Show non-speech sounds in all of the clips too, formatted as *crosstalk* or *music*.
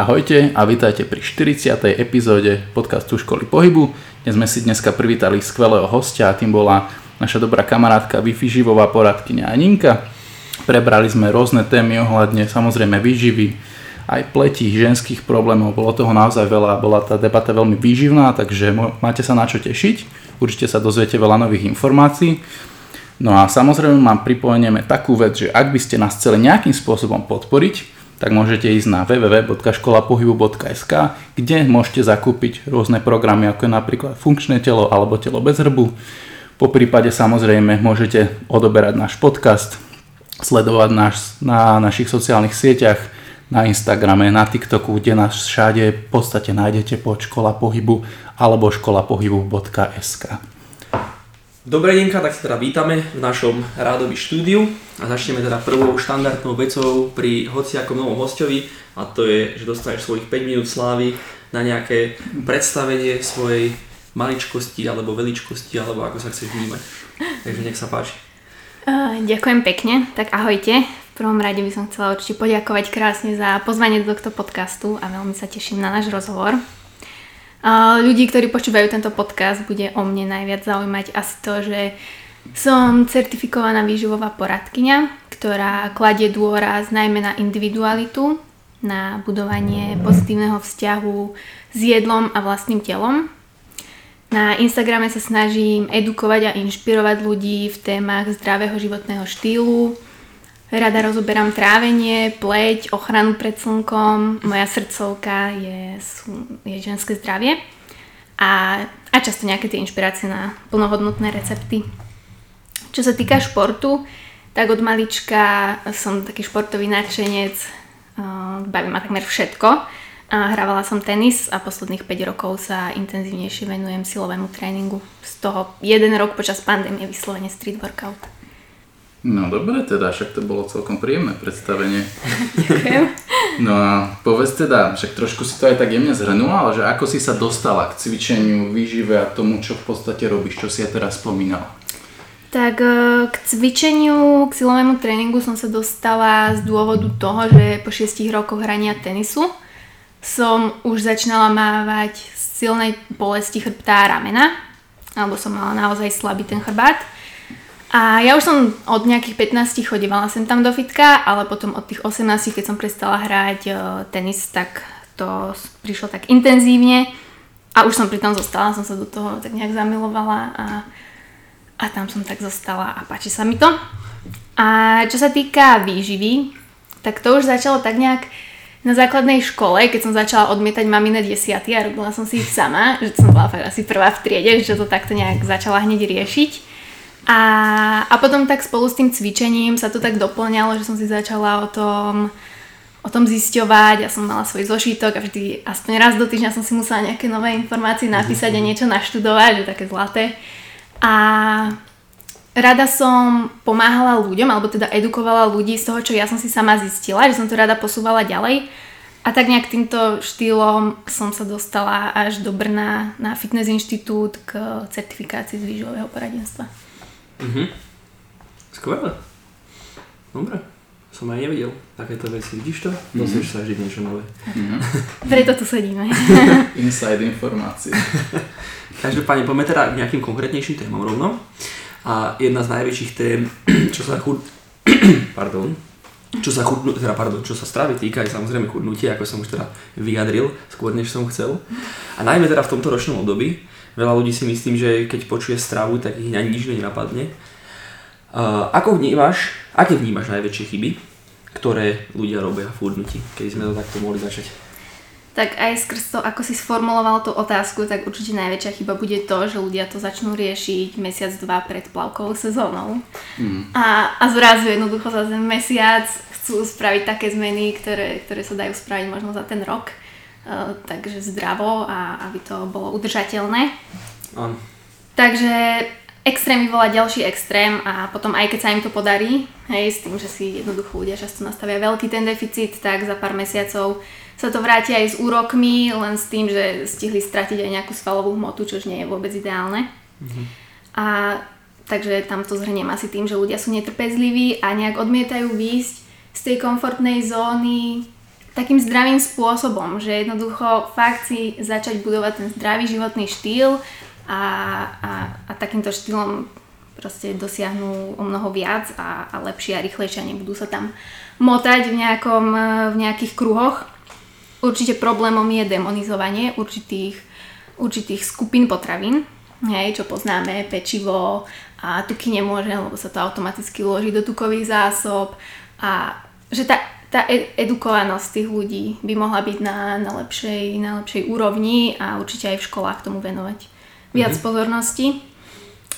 Ahojte a vítajte pri 40. epizóde podcastu Školy pohybu. Dnes sme si dneska privítali skvelého hostia a tým bola naša dobrá kamarátka Wi-Fi živová poradkynia Aninka. Prebrali sme rôzne témy ohľadne samozrejme výživy, aj pleti, ženských problémov, bolo toho naozaj veľa, bola tá debata veľmi výživná, takže máte sa na čo tešiť, určite sa dozviete veľa nových informácií. No a samozrejme mám pripomenieme takú vec, že ak by ste nás chceli nejakým spôsobom podporiť, tak môžete ísť na www.školapohybu.sk, kde môžete zakúpiť rôzne programy, ako je napríklad funkčné telo alebo telo bez hrbu. Po prípade samozrejme môžete odoberať náš podcast, sledovať nás na našich sociálnych sieťach, na Instagrame, na TikToku, kde nás všade v podstate nájdete pod škola pohybu alebo školapohybu.sk. Dobré deňka, tak sa teda vítame v našom rádovi štúdiu a začneme teda prvou štandardnou vecou pri hociakom novom hostovi a to je, že dostaneš svojich 5 minút slávy na nejaké predstavenie svojej maličkosti alebo veličkosti alebo ako sa chceš vnímať. Takže nech sa páči. Uh, ďakujem pekne, tak ahojte. V prvom rade by som chcela určite poďakovať krásne za pozvanie do tohto podcastu a veľmi sa teším na náš rozhovor ľudí, ktorí počúvajú tento podcast, bude o mne najviac zaujímať asi to, že som certifikovaná výživová poradkyňa, ktorá kladie dôraz najmä na individualitu, na budovanie pozitívneho vzťahu s jedlom a vlastným telom. Na Instagrame sa snažím edukovať a inšpirovať ľudí v témach zdravého životného štýlu, Rada rozoberám trávenie, pleť, ochranu pred slnkom. Moja srdcovka je, je ženské zdravie. A, a často nejaké tie inšpirácie na plnohodnotné recepty. Čo sa týka športu, tak od malička som taký športový nadšenec. Baví ma takmer všetko. Hrávala som tenis a posledných 5 rokov sa intenzívnejšie venujem silovému tréningu. Z toho jeden rok počas pandémie vyslovene street workout. No dobre teda, však to bolo celkom príjemné predstavenie. *laughs* Ďakujem. No a povedz teda, však trošku si to aj tak jemne zhrnula, ale že ako si sa dostala k cvičeniu, výžive a tomu, čo v podstate robíš, čo si ja teraz spomínala? Tak e, k cvičeniu, k silovému tréningu som sa dostala z dôvodu toho, že po 6 rokoch hrania tenisu som už začínala mávať silnej bolesti chrbta a ramena, alebo som mala naozaj slabý ten chrbát. A ja už som od nejakých 15 chodívala sem tam do fitka, ale potom od tých 18, keď som prestala hrať uh, tenis, tak to prišlo tak intenzívne a už som pri tom zostala, som sa do toho tak nejak zamilovala a, a tam som tak zostala a páči sa mi to. A čo sa týka výživy, tak to už začalo tak nejak na základnej škole, keď som začala odmietať mamine desiaty a robila som si ich sama, že som bola fakt asi prvá v triede, že to takto nejak začala hneď riešiť. A, a potom tak spolu s tým cvičením sa to tak doplňalo, že som si začala o tom, o tom zisťovať. Ja som mala svoj zošitok a vždy aspoň raz do týždňa som si musela nejaké nové informácie napísať a niečo naštudovať, že také zlaté. A rada som pomáhala ľuďom, alebo teda edukovala ľudí z toho, čo ja som si sama zistila, že som to rada posúvala ďalej. A tak nejak týmto štýlom som sa dostala až do Brna na Fitness Inštitút k certifikácii z výživového poradenstva. Mhm. Skvelé. Dobre. Som aj nevedel takéto veci. Vidíš to? Mm-hmm. Dosvieš sa vždy niečo nové. Mm-hmm. *laughs* Preto tu sedíme. *laughs* Inside informácie. *laughs* Každopádne poďme teda k nejakým konkrétnejším témam rovno. A jedna z najväčších tém, *clears throat* čo sa chud... *clears throat* pardon, čo sa, chudnu, teda, pardon, čo sa stravy týka, je samozrejme chudnutie, ako som už teda vyjadril, skôr než som chcel. A najmä teda v tomto ročnom období, Veľa ľudí si myslím, že keď počuje stravu, tak ich ani nič nenapadne. Uh, ako vnímaš, aké vnímaš najväčšie chyby, ktoré ľudia robia v hudnutí, keď sme to takto mohli začať? Tak aj skrz to, ako si sformuloval tú otázku, tak určite najväčšia chyba bude to, že ľudia to začnú riešiť mesiac, dva pred plavkovou sezónou. Mm. A, a zrazu jednoducho za ten mesiac chcú spraviť také zmeny, ktoré, ktoré sa dajú spraviť možno za ten rok. Eh, takže zdravo a aby to bolo udržateľné. Áno. Takže extrém vyvolá ďalší extrém a potom aj keď sa im to podarí, hej, s tým, že si jednoducho ľudia často nastavia veľký ten deficit, tak za pár mesiacov sa to vráti aj s úrokmi, len s tým, že stihli stratiť aj nejakú svalovú hmotu, čo nie je vôbec ideálne. Mm-hmm. A takže tam to zhrniem asi tým, že ľudia sú netrpezliví a nejak odmietajú výjsť z tej komfortnej zóny takým zdravým spôsobom, že jednoducho fakt si začať budovať ten zdravý životný štýl a, a, a takýmto štýlom proste dosiahnu o mnoho viac a, a lepšie a rýchlejšie a nebudú sa tam motať v, nejakom, v nejakých kruhoch. Určite problémom je demonizovanie určitých, určitých skupín potravín, hej, čo poznáme, pečivo a tuky nemôže, lebo sa to automaticky uloží do tukových zásob a že tá, tá ed- edukovanosť tých ľudí by mohla byť na, na, lepšej, na lepšej úrovni a určite aj v školách tomu venovať viac mm-hmm. pozornosti.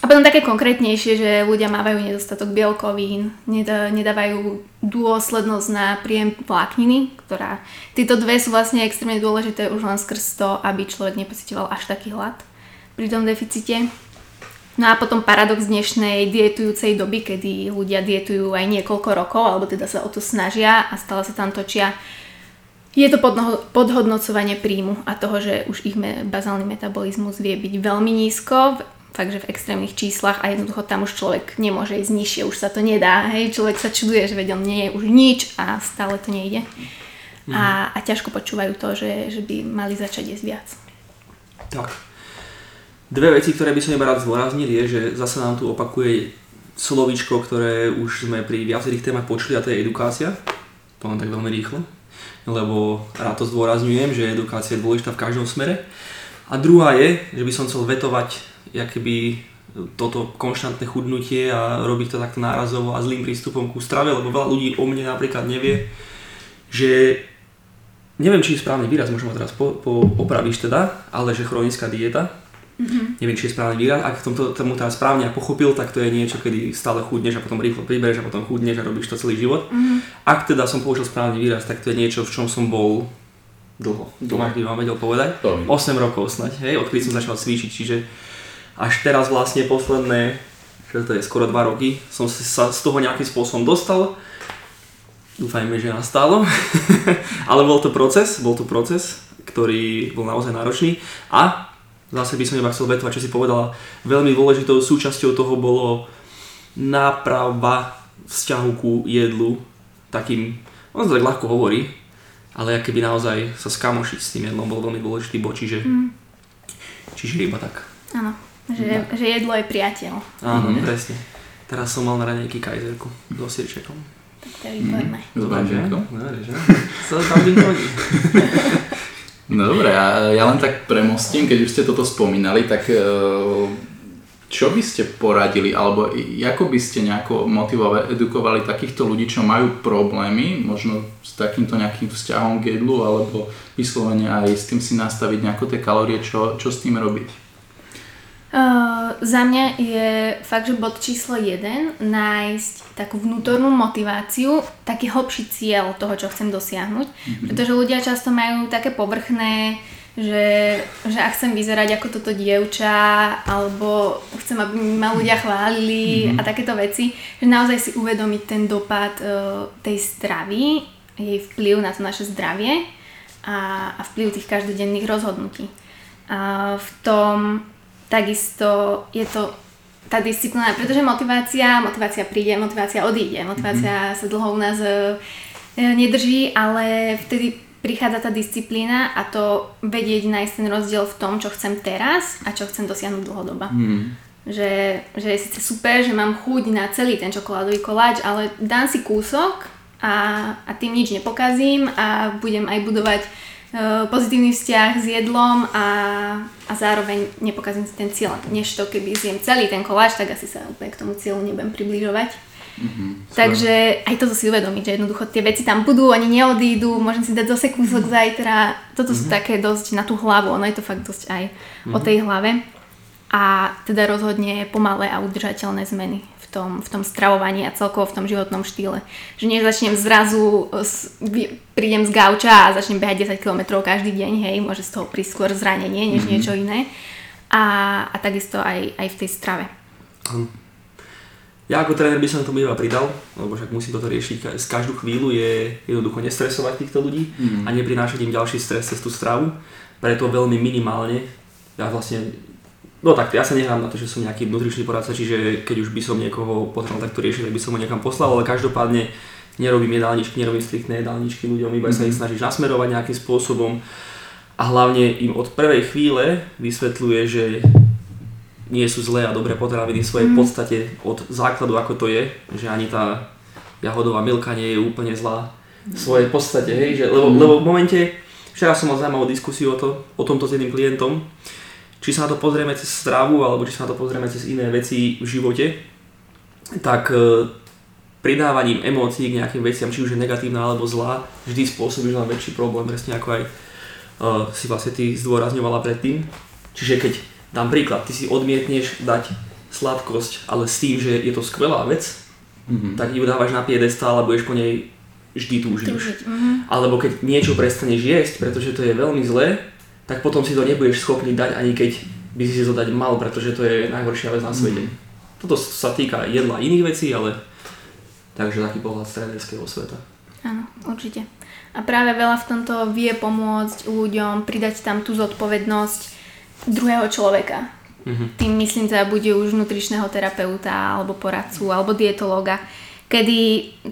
A potom také konkrétnejšie, že ľudia mávajú nedostatok bielkovín, nedávajú dôslednosť na príjem vlákniny, ktorá... Tieto dve sú vlastne extrémne dôležité už len skrz to, aby človek nepocitoval až taký hlad pri tom deficite. No a potom paradox dnešnej dietujúcej doby, kedy ľudia dietujú aj niekoľko rokov, alebo teda sa o to snažia a stále sa tam točia. Je to podhodnocovanie príjmu a toho, že už ich bazálny metabolizmus vie byť veľmi nízko, fakt, že v extrémnych číslach a jednoducho tam už človek nemôže ísť nižšie, už sa to nedá, hej, človek sa čuduje, že on nie je už nič a stále to nejde. Mm. A, a ťažko počúvajú to, že, že by mali začať jesť viac. Tak. Dve veci, ktoré by som iba rád zdôraznil, je, že zase nám tu opakuje slovíčko, ktoré už sme pri viacerých témach počuli a to je edukácia. Poviem tak veľmi rýchlo, lebo rád to zdôrazňujem, že edukácia je dôležitá v každom smere. A druhá je, že by som chcel vetovať keby toto konštantné chudnutie a robiť to takto nárazovo a zlým prístupom ku strave, lebo veľa ľudí o mne napríklad nevie, že neviem, či je správny výraz, možno ma teraz po, po, opravíš teda, ale že chronická dieta, mm-hmm. neviem, či je správny výraz, ak som to, tomu teraz správne pochopil, tak to je niečo, kedy stále chudneš a potom rýchlo pribereš a potom chudneš a robíš to celý život. Mm-hmm. Ak teda som použil správny výraz, tak to je niečo, v čom som bol dlho. Tomáš by vám vedel povedať? 8 rokov snať, hej, odkedy som začal cvičiť, čiže až teraz vlastne posledné, že to je skoro 2 roky, som sa z toho nejakým spôsobom dostal. Dúfajme, že nastálo. Ale bol to proces, bol to proces, ktorý bol naozaj náročný a zase by som iba chcel vetovať, čo si povedala, veľmi dôležitou súčasťou toho bolo náprava vzťahu ku jedlu, takým, on to tak ľahko hovorí, ale keby naozaj sa skamošiť s tým jedlom bol veľmi dôležitý bod, čiže, mm. čiže iba tak. Áno. Že, no. že jedlo je priateľ. Áno, mm-hmm. presne. Teraz som mal na raňajky kajzerku so sirčekom. Tak to je výborné. Mm-hmm. S že? Sa hodí. *laughs* No dobre, a ja len tak premostím, keď už ste toto spomínali, tak e, čo by ste poradili, alebo ako by ste nejako motivovali, edukovali takýchto ľudí, čo majú problémy, možno s takýmto nejakým vzťahom k jedlu, alebo vyslovene aj s tým si nastaviť nejako tie kalórie, čo, čo s tým robiť? Uh, za mňa je fakt, že bod číslo 1 nájsť takú vnútornú motiváciu, taký hlbší cieľ toho, čo chcem dosiahnuť. Mm-hmm. Pretože ľudia často majú také povrchné, že, že ak chcem vyzerať ako toto dievča, alebo chcem, aby ma ľudia chválili mm-hmm. a takéto veci, že naozaj si uvedomiť ten dopad uh, tej stravy, jej vplyv na to naše zdravie a, a vplyv tých každodenných rozhodnutí. A v tom takisto je to tá disciplína, pretože motivácia, motivácia príde, motivácia odíde, motivácia mm-hmm. sa dlho u nás e, nedrží, ale vtedy prichádza tá disciplína a to vedieť nájsť ten rozdiel v tom, čo chcem teraz a čo chcem dosiahnuť dlhodoba. Mm. Že, že je síce super, že mám chuť na celý ten čokoládový koláč, ale dám si kúsok a, a tým nič nepokazím a budem aj budovať pozitívny vzťah s jedlom a, a zároveň nepokazím si ten cieľ. Než to, keby zjem celý ten koláč, tak asi sa úplne k tomu cieľu nebudem približovať. Mm-hmm, Takže aj toto si uvedomiť, že jednoducho tie veci tam budú, ani neodídu, môžem si dať zase kúsok mm-hmm. zajtra. Toto mm-hmm. sú také dosť na tú hlavu, ono je to fakt dosť aj mm-hmm. o tej hlave. A teda rozhodne pomalé a udržateľné zmeny tom, v tom stravovaní a celkovo v tom životnom štýle. Že než začnem zrazu, prídem z gauča a začnem behať 10 km každý deň, hej, môže z toho prísť skôr zranenie, než mm-hmm. niečo iné. A, a takisto aj, aj v tej strave. Ja ako tréner by som tomu iba pridal, lebo však musím toto riešiť z každú chvíľu, je jednoducho nestresovať týchto ľudí mm. a neprinášať im ďalší stres cez tú stravu. Preto veľmi minimálne, ja vlastne No tak, ja sa nehrám na to, že som nejaký nutričný poradca, čiže keď už by som niekoho potreboval takto riešiť, tak by som ho niekam poslal, ale každopádne nerobím jedálničky, nerobím striktné jedálničky ľuďom, iba sa ich snažíš nasmerovať nejakým spôsobom a hlavne im od prvej chvíle vysvetľuje, že nie sú zlé a dobré potraviny v svojej podstate od základu ako to je, že ani tá jahodová milka nie je úplne zlá v svojej podstate, hej, že, lebo, lebo v momente, včera som mal zaujímavú diskusiu o, to, o tomto s jedným klientom, či sa na to pozrieme cez stravu alebo či sa na to pozrieme cez iné veci v živote, tak e, pridávaním emócií k nejakým veciam, či už je negatívna alebo zlá, vždy spôsobíš len väčší problém, presne ako aj uh, si vlastne ty zdôrazňovala predtým. Čiže keď dám príklad, ty si odmietneš dať sladkosť, ale s tým, že je to skvelá vec, mm-hmm. tak ju dávaš na piedestál a budeš po nej vždy túžiť. Túžiť, mhm. Alebo keď niečo prestaneš jesť, pretože to je veľmi zlé, tak potom si to nebudeš schopný dať, ani keď by si si to dať mal, pretože to je najhoršia vec na svete. Mm. Toto sa týka jedla iných vecí, ale takže taký pohľad strenerského sveta. Áno, určite. A práve veľa v tomto vie pomôcť ľuďom pridať tam tú zodpovednosť druhého človeka. Mhm. Tým myslím teda bude už nutričného terapeuta, alebo poradcu, alebo dietológa, kedy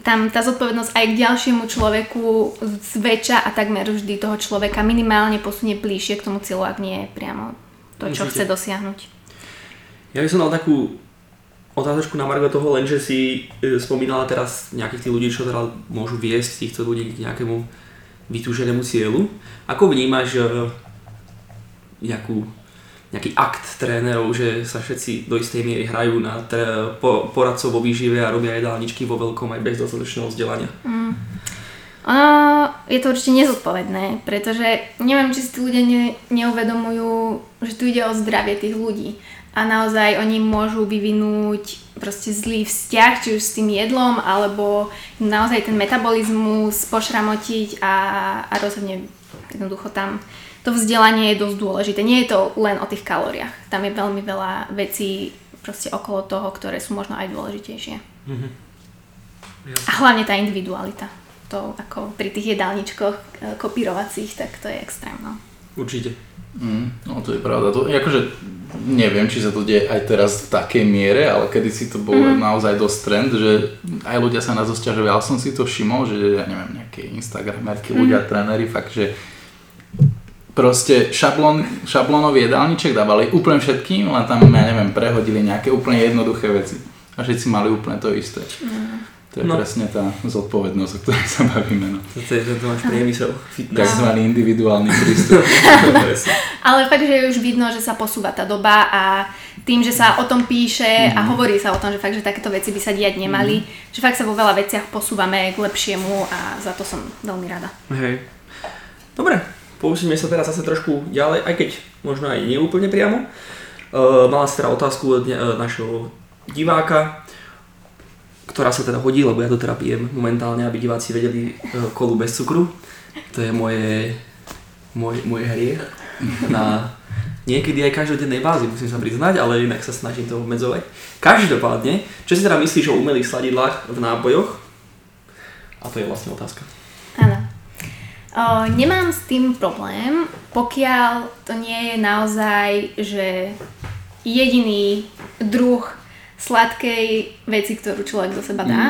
tam tá zodpovednosť aj k ďalšiemu človeku zväčša a takmer vždy toho človeka minimálne posunie bližšie k tomu cieľu, ak nie priamo to, čo Určite. chce dosiahnuť. Ja by som dal takú otázočku na Margo toho, lenže si e, spomínala teraz nejakých tých ľudí, čo teda môžu viesť týchto ľudí k nejakému vytúženému cieľu. Ako vnímaš e, nejakú, nejaký akt trénerov, že sa všetci do istej miery hrajú na tre- po, poradcov vo výžive a robia jedálničky vo veľkom aj bez dostatočného vzdelania? Ono je to určite nezodpovedné, pretože neviem, či si tí ľudia ne, neuvedomujú, že tu ide o zdravie tých ľudí. A naozaj oni môžu vyvinúť proste zlý vzťah, či už s tým jedlom, alebo naozaj ten metabolizmus pošramotiť a, a rozhodne jednoducho tam to vzdelanie je dosť dôležité. Nie je to len o tých kalóriách. Tam je veľmi veľa vecí proste okolo toho, ktoré sú možno aj dôležitejšie. A hlavne tá individualita. To ako pri tých jedálničkoch e, kopírovacích, tak to je extrém. No. Určite. Mm, no to je pravda. To, akože neviem, či sa to deje aj teraz v takej miere, ale kedysi to bol mm. naozaj dosť trend, že aj ľudia sa na to sťažovali. Ja som si to všimol, že ja neviem, nejaké Instagramerky, ľudia, tréneri, fakt, že proste šablón, šablónový jedálniček dávali úplne všetkým, len tam, ja neviem, prehodili nejaké úplne jednoduché veci. A všetci mali úplne to isté. To je No. presne tá zodpovednosť, o ktorej sa bavíme. No. Toto je tento máš priemysel. Takzvaný individuálny prístup. *laughs* Ale fakt, že už vidno, že sa posúva tá doba a tým, že sa o tom píše a hovorí sa o tom, že fakt, že takéto veci by sa diať nemali, že fakt sa vo veľa veciach posúvame k lepšiemu a za to som veľmi rada. Hej. Dobre, posúďme sa teraz zase trošku ďalej, aj keď možno aj neúplne priamo. Uh, mala si teda otázku od ne- uh, našeho diváka, ktorá sa teda hodí, lebo ja to teda pijem momentálne, aby diváci vedeli uh, kolu bez cukru. To je moje, môj, môj hriech na niekedy aj každodennej bázi, musím sa priznať, ale inak sa snažím to obmedzovať. Každopádne, čo si teda myslíš o umelých sladidlách v nápojoch? A to je vlastne otázka. Nemám s tým problém, pokiaľ to nie je naozaj, že jediný druh sladkej veci, ktorú človek do seba dá.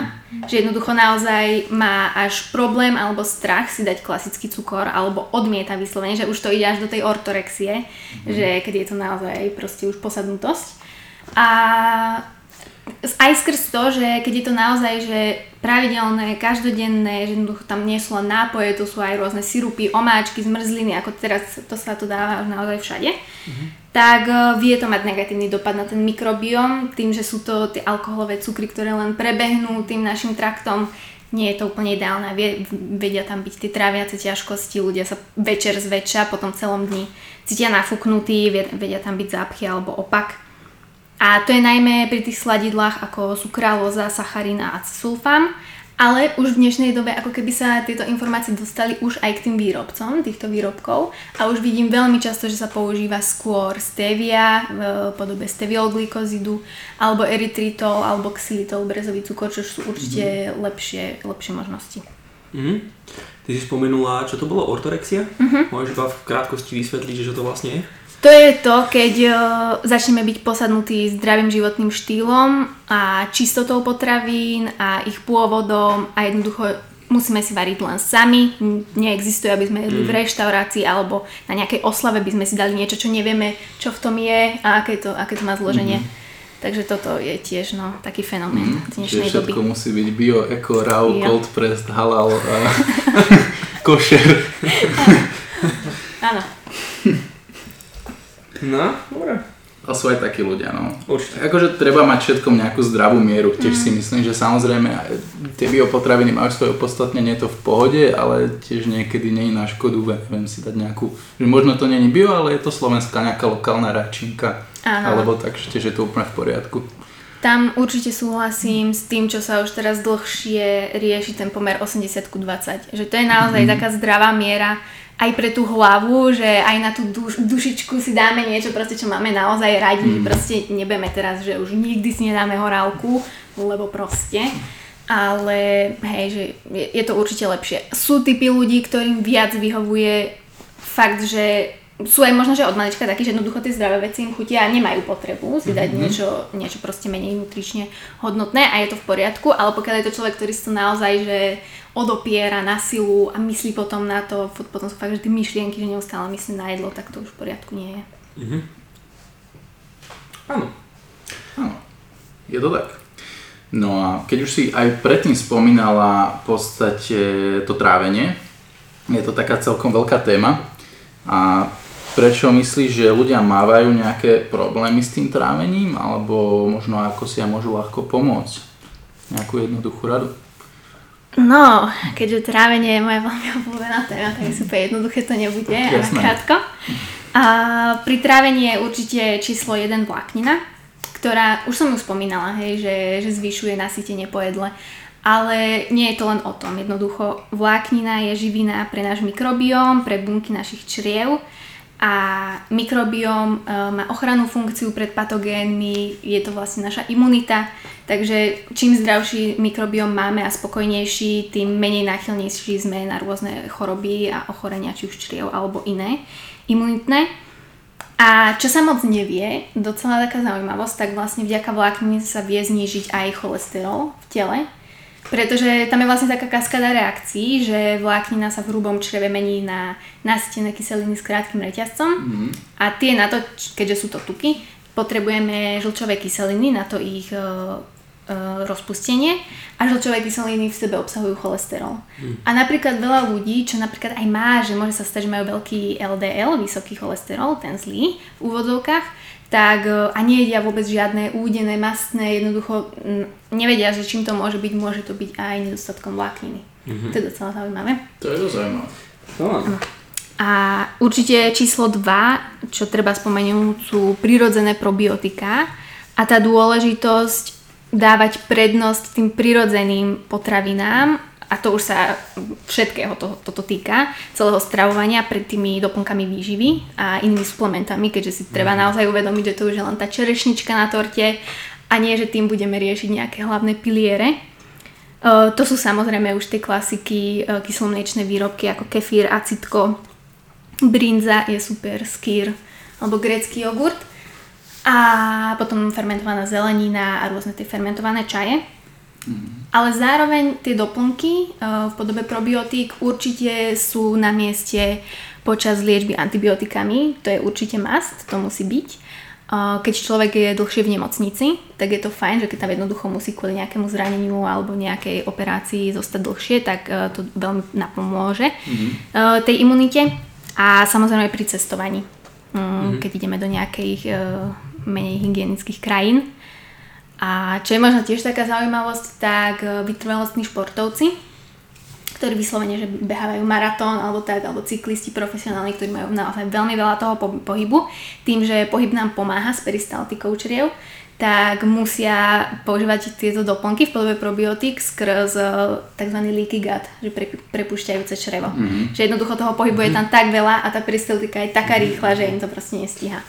Že jednoducho naozaj má až problém alebo strach si dať klasický cukor alebo odmieta vyslovene, že už to ide až do tej ortorexie, že keď je to naozaj proste už posadnutosť. A aj skrz to, že keď je to naozaj že pravidelné, každodenné, že jednoducho tam nie sú len nápoje, to sú aj rôzne sirupy, omáčky, zmrzliny, ako teraz to sa to dáva už naozaj všade, tak e, vie to mať negatívny dopad na ten mikrobióm, tým, že sú to tie alkoholové cukry, ktoré len prebehnú tým našim traktom, nie je to úplne ideálne, vie, vedia tam byť tie tráviace ťažkosti, ľudia sa večer zväčša, potom celom dni cítia nafúknutí, vedia tam byť zápchy alebo opak. A to je najmä pri tých sladidlách ako sukralóza, sacharín a sulfám, ale už v dnešnej dobe ako keby sa tieto informácie dostali už aj k tým výrobcom týchto výrobkov a už vidím veľmi často, že sa používa skôr stevia v podobe steviolglikozidu alebo erytritol alebo xylitol, brezový cukor, čo sú určite lepšie, lepšie možnosti. Mhm. Ty si spomenula, čo to bolo, ortorexia? Mhm. Môžeš iba v krátkosti vysvetliť, že čo to vlastne je? To je to, keď uh, začneme byť posadnutí zdravým životným štýlom a čistotou potravín a ich pôvodom a jednoducho musíme si variť len sami. Neexistuje, aby sme jedli v reštaurácii alebo na nejakej oslave by sme si dali niečo, čo nevieme, čo v tom je a aké to, aké to má zloženie. Mm. Takže toto je tiež no, taký fenomén mm, dnešnej všetko doby. musí byť bio, eco, raw, Jo. cold pressed, halal a *laughs* *laughs* košer. Áno. No, dobre. A sú aj takí ľudia, no. Určite. Akože treba mať všetkom nejakú zdravú mieru. Tiež si myslím, že samozrejme tie biopotraviny majú svoje opodstatnenie, to v pohode, ale tiež niekedy nie je na škodu, neviem si dať nejakú, že možno to není bio, ale je to slovenská nejaká lokálna račinka. Áno. Alebo tak, že je to úplne v poriadku. Tam určite súhlasím s tým, čo sa už teraz dlhšie rieši ten pomer 80 ku 20. Že to je naozaj taká zdravá miera aj pre tú hlavu, že aj na tú duš, dušičku si dáme niečo, proste, čo máme naozaj radi. Proste nebeme teraz, že už nikdy si nedáme horálku, lebo proste. Ale hej, že je, je to určite lepšie. Sú typy ľudí, ktorým viac vyhovuje fakt, že sú aj možno, že od malička takí, že jednoducho tie zdravé veci im chutia a nemajú potrebu si dať niečo, niečo proste menej nutrične hodnotné a je to v poriadku, ale pokiaľ je to človek, ktorý si to naozaj, že odopiera na silu a myslí potom na to, potom sú fakt, že tie myšlienky, že neustále myslí na jedlo, tak to už v poriadku nie je. Áno. Áno, je to tak. No a keď už si aj predtým spomínala v podstate to trávenie, je to taká celkom veľká téma. A prečo myslíš, že ľudia mávajú nejaké problémy s tým trávením, alebo možno ako si ja môžu ľahko pomôcť? Nejakú jednoduchú radu? No, keďže trávenie je moja veľmi obľúbená téma, tak úplne jednoduché to nebude a Jasné. krátko. A pri trávení je určite číslo 1 vláknina, ktorá, už som ju spomínala, hej, že, že zvyšuje nasytenie po jedle. Ale nie je to len o tom. Jednoducho vláknina je živina pre náš mikrobióm, pre bunky našich čriev a mikrobióm e, má ochrannú funkciu pred patogénmi, je to vlastne naša imunita, takže čím zdravší mikrobióm máme a spokojnejší, tým menej náchylnejší sme na rôzne choroby a ochorenia, či už čriev alebo iné imunitné. A čo sa moc nevie, docela taká zaujímavosť, tak vlastne vďaka vláknine sa vie znížiť aj cholesterol v tele, pretože tam je vlastne taká kaskada reakcií, že vláknina sa v hrubom čreve mení na nasytené kyseliny s krátkým reťazcom. A tie na to, keďže sú to tuky, potrebujeme žlčové kyseliny na to ich e, e, rozpustenie. A žlčové kyseliny v sebe obsahujú cholesterol. A napríklad veľa ľudí, čo napríklad aj má, že môže sa stať, že majú veľký LDL, vysoký cholesterol, ten zlý v úvodzovkách, tak e, a nejedia vôbec žiadne údené, mastné, jednoducho nevedia, že čím to môže byť, môže to byť aj nedostatkom vlákniny. To je docela zaujímavé. To je to zaujímavé. No. A určite číslo 2, čo treba spomenúť, sú prirodzené probiotika a tá dôležitosť dávať prednosť tým prirodzeným potravinám a to už sa všetkého to, toto týka, celého stravovania pred tými doplnkami výživy a inými suplementami, keďže si treba naozaj uvedomiť, že to už je len tá čerešnička na torte a nie, že tým budeme riešiť nejaké hlavné piliere. Uh, to sú samozrejme už tie klasiky uh, kyslomliečné výrobky ako kefír, acitko, brinza je super, skýr alebo grécky jogurt a potom fermentovaná zelenina a rôzne tie fermentované čaje. Ale zároveň tie doplnky uh, v podobe probiotík určite sú na mieste počas liečby antibiotikami, to je určite must, to musí byť. Uh, Keď človek je dlhšie v nemocnici, tak je to fajn, že keď tam jednoducho musí kvôli nejakému zraneniu alebo nejakej operácii zostať dlhšie, tak uh, to veľmi napomôže uh, tej imunite. A samozrejme aj pri cestovaní, mm, keď ideme do nejakých menej hygienických krajín. A čo je možno tiež taká zaujímavosť, tak e, vytrvalostní športovci, ktorí vyslovene, že behávajú maratón alebo tak, alebo cyklisti profesionálni, ktorí majú naozaj veľmi veľa toho po- pohybu, tým, že pohyb nám pomáha s peristaltikou čriev, tak musia používať tieto doplnky v podobe probiotík skrz e, tzv. leaky gut, že pre, prepúšťajúce črevo. Mm-hmm. Že jednoducho toho pohybu je tam tak veľa a tá peristaltika je taká rýchla, že im to proste nestíha.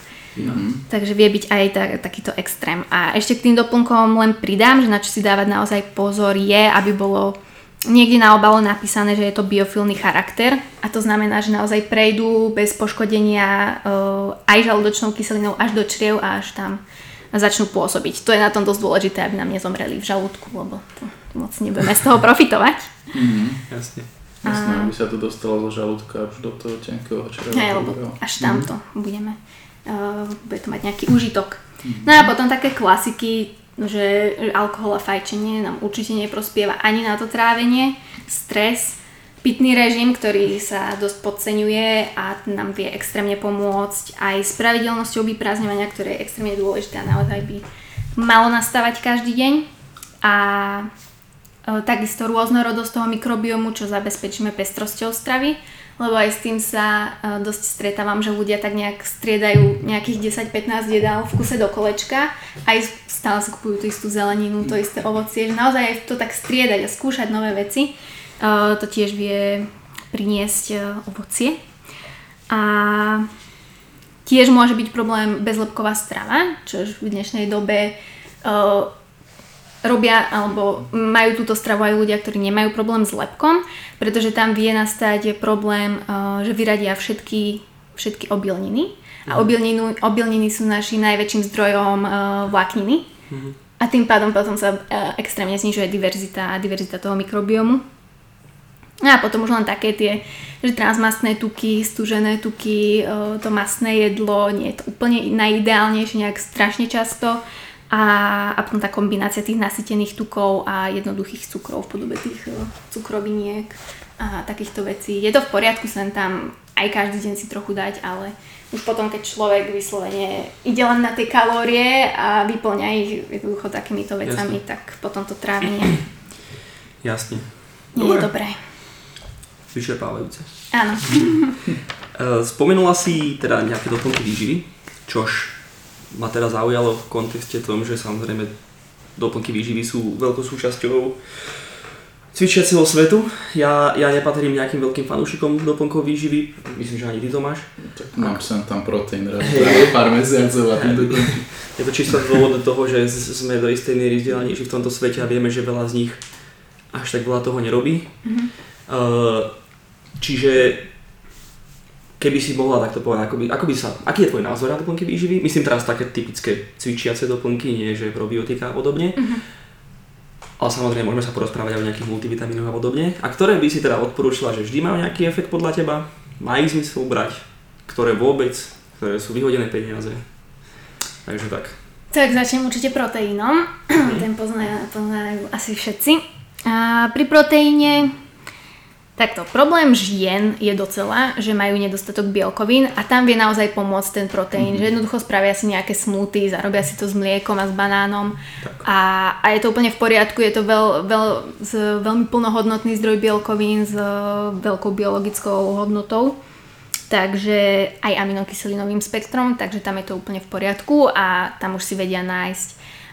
Takže vie byť aj ta, takýto extrém. A ešte k tým doplnkom len pridám, že na čo si dávať naozaj pozor je, aby bolo niekde na obalo napísané, že je to biofilný charakter a to znamená, že naozaj prejdú bez poškodenia uh, aj žalúdočnou kyselinou až do čriev a až tam začnú pôsobiť. To je na tom dosť dôležité, aby nám nezomreli v žalúdku, lebo to moc nebudeme z toho *laughs* profitovať. Mhm. Jasne. A- aby sa to dostalo zo žalúdka už do toho tenkého čreva. Hej, lebo až tamto budeme, uh, bude to mať nejaký užitok. No a potom také klasiky, že alkohol a fajčenie nám určite neprospieva ani na to trávenie, stres, pitný režim, ktorý sa dosť podceňuje a nám vie extrémne pomôcť aj s pravidelnosťou vyprázdňovania, ktoré je extrémne dôležité a naozaj by malo nastávať každý deň. A E, takisto rôznorodosť toho mikrobiomu, čo zabezpečíme pestrosťou stravy, lebo aj s tým sa e, dosť stretávam, že ľudia tak nejak striedajú nejakých 10-15 jedál v kuse do kolečka, aj stále si kupujú tú istú zeleninu, to isté ovocie, že naozaj aj to tak striedať a skúšať nové veci, e, to tiež vie priniesť e, ovocie. A tiež môže byť problém bezlepková strava, čo v dnešnej dobe robia alebo majú túto stravu aj ľudia, ktorí nemajú problém s lepkom, pretože tam vie nastať problém, uh, že vyradia všetky, všetky obilniny. A obilninu, obilniny sú našim najväčším zdrojom uh, vlákniny. A tým pádom potom sa uh, extrémne znižuje diverzita, diverzita toho mikrobiomu. No a potom už len také tie, že transmastné tuky, stužené tuky, to masné jedlo, nie je to úplne najideálnejšie nejak strašne často. A, a potom tá kombinácia tých nasytených tukov a jednoduchých cukrov v podobe tých e, cukroviniek a takýchto vecí. Je to v poriadku sem tam aj každý deň si trochu dať, ale už potom, keď človek vyslovene ide len na tie kalórie a vyplňa ich jednoducho takýmito vecami, Jasne. tak potom to trávenie *clears throat* Jasne. nie je dobré. Vyčerpávajúce. Áno. *laughs* E, Spomenula si teda nejaké doplnky výživy, čož ma teda zaujalo v kontexte tom, že samozrejme doplnky výživy sú veľkou súčasťou cvičiaceho svetu. Ja, ja nepatrím nejakým veľkým fanúšikom doplnkov výživy, myslím, že ani ty to máš. Tak mám sem tam proteín raz za pár mesiacov a tým. *laughs* Je to čisto z dôvodu toho, že sme do istej miery vzdelanejší v tomto svete a vieme, že veľa z nich až tak veľa toho nerobí. Uh, čiže keby si mohla takto povedať, ako by, ako by sa, aký je tvoj názor na doplnky výživy? Myslím teraz také typické cvičiace doplnky, nie že probiotika a podobne. Ale samozrejme môžeme sa porozprávať aj o nejakých multivitamínoch a podobne. A ktoré by si teda odporúčila, že vždy majú nejaký efekt podľa teba? Má ich zmysel brať? Ktoré vôbec? Ktoré sú vyhodené peniaze? Takže tak. Tak začnem určite proteínom. Ten pozná, poznajú asi všetci. A pri proteíne, takto, problém žien je docela, že majú nedostatok bielkovín a tam vie naozaj pomôcť ten proteín, že jednoducho spravia si nejaké smoothy, zarobia si to s mliekom a s banánom. A, a je to úplne v poriadku, je to veľ, veľ, z, veľmi plnohodnotný zdroj bielkovín s e, veľkou biologickou hodnotou. Takže aj aminokyselinovým spektrom, takže tam je to úplne v poriadku a tam už si vedia nájsť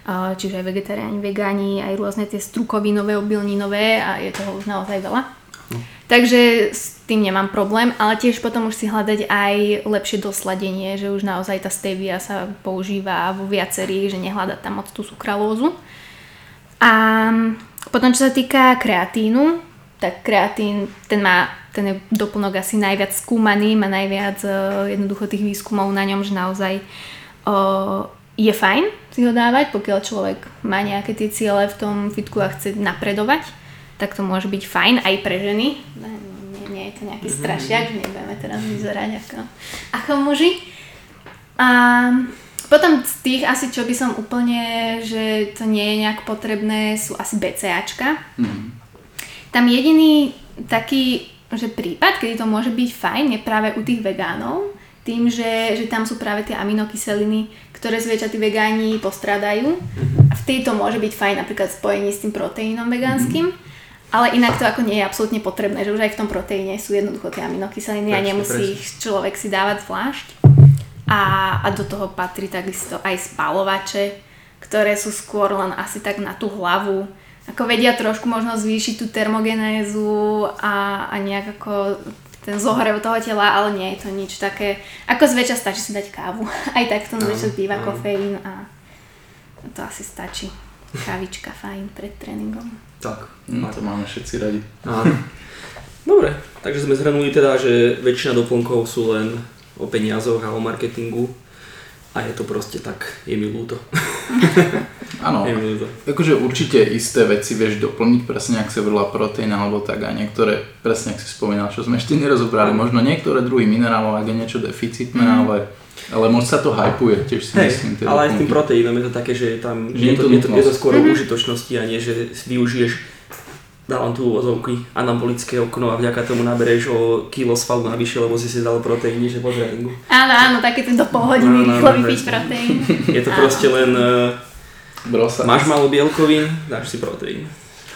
uh, čiže aj vegetariáni, vegáni, aj rôzne tie strukovinové, obilninové a je toho už naozaj veľa. Takže s tým nemám problém, ale tiež potom už si hľadať aj lepšie dosladenie, že už naozaj tá stevia sa používa vo viacerých, že nehľadať tam moc tú sukralózu. A potom čo sa týka kreatínu, tak kreatín, ten má, ten je doplnok asi najviac skúmaný, má najviac uh, jednoducho tých výskumov na ňom, že naozaj uh, je fajn si ho dávať, pokiaľ človek má nejaké tie ciele v tom fitku a chce napredovať, tak to môže byť fajn aj pre ženy. Ne, nie, nie je to nejaký strašiak, že nebudeme teraz vyzerať ako, ako muži. A potom z tých asi, čo by som úplne, že to nie je nejak potrebné, sú asi BCAčka. Tam jediný taký, že prípad, kedy to môže byť fajn, je práve u tých vegánov, tým, že, že tam sú práve tie aminokyseliny, ktoré zväčša tí vegáni postrádajú. A vtedy to môže byť fajn napríklad v spojení s tým proteínom vegánskym. Ale inak to ako nie je absolútne potrebné, že už aj v tom proteíne sú jednoducho tie aminokyseliny a nemusí ich človek si dávať zvlášť. A, a do toho patrí takisto aj spalovače, ktoré sú skôr len asi tak na tú hlavu. Ako vedia trošku možno zvýšiť tú termogenézu a, a nejak ako ten zohrev toho tela, ale nie je to nič také. Ako zväčša stačí si dať kávu. *laughs* Aj tak v tom Áno, zväčša býva áno. kofeín a to asi stačí. Kávička fajn pred tréningom. Tak. No to máme všetci radi. Áno. Dobre, takže sme zhrnuli teda, že väčšina doplnkov sú len o peniazoch a o marketingu. A je to proste tak, je mi ľúto. *laughs* Áno, Je mi ľúto. akože určite isté veci vieš doplniť, presne ak sa hovorila proteín alebo tak a niektoré, presne ak si spomínal, čo sme ešte nerozobrali, možno niektoré druhy minerálov, ak je niečo deficitné, ale, ale moc sa to hypuje, tiež si Hej, myslím. tie ale aj s tým proteínom je to také, že je tam, Že je, to, to je, to, je to skôr o užitočnosti a nie, že si využiješ dávam tu ozovky anabolické okno a vďaka tomu nabereš o kilo svalu navyše, lebo si si dal proteíny, že po tréningu. Áno, áno, takéto do pol hodiny Áno, rýchlo áno, vypiť proteín. *laughs* Je to proste len, uh, Brosa. máš málo bielkovín, dáš si proteín.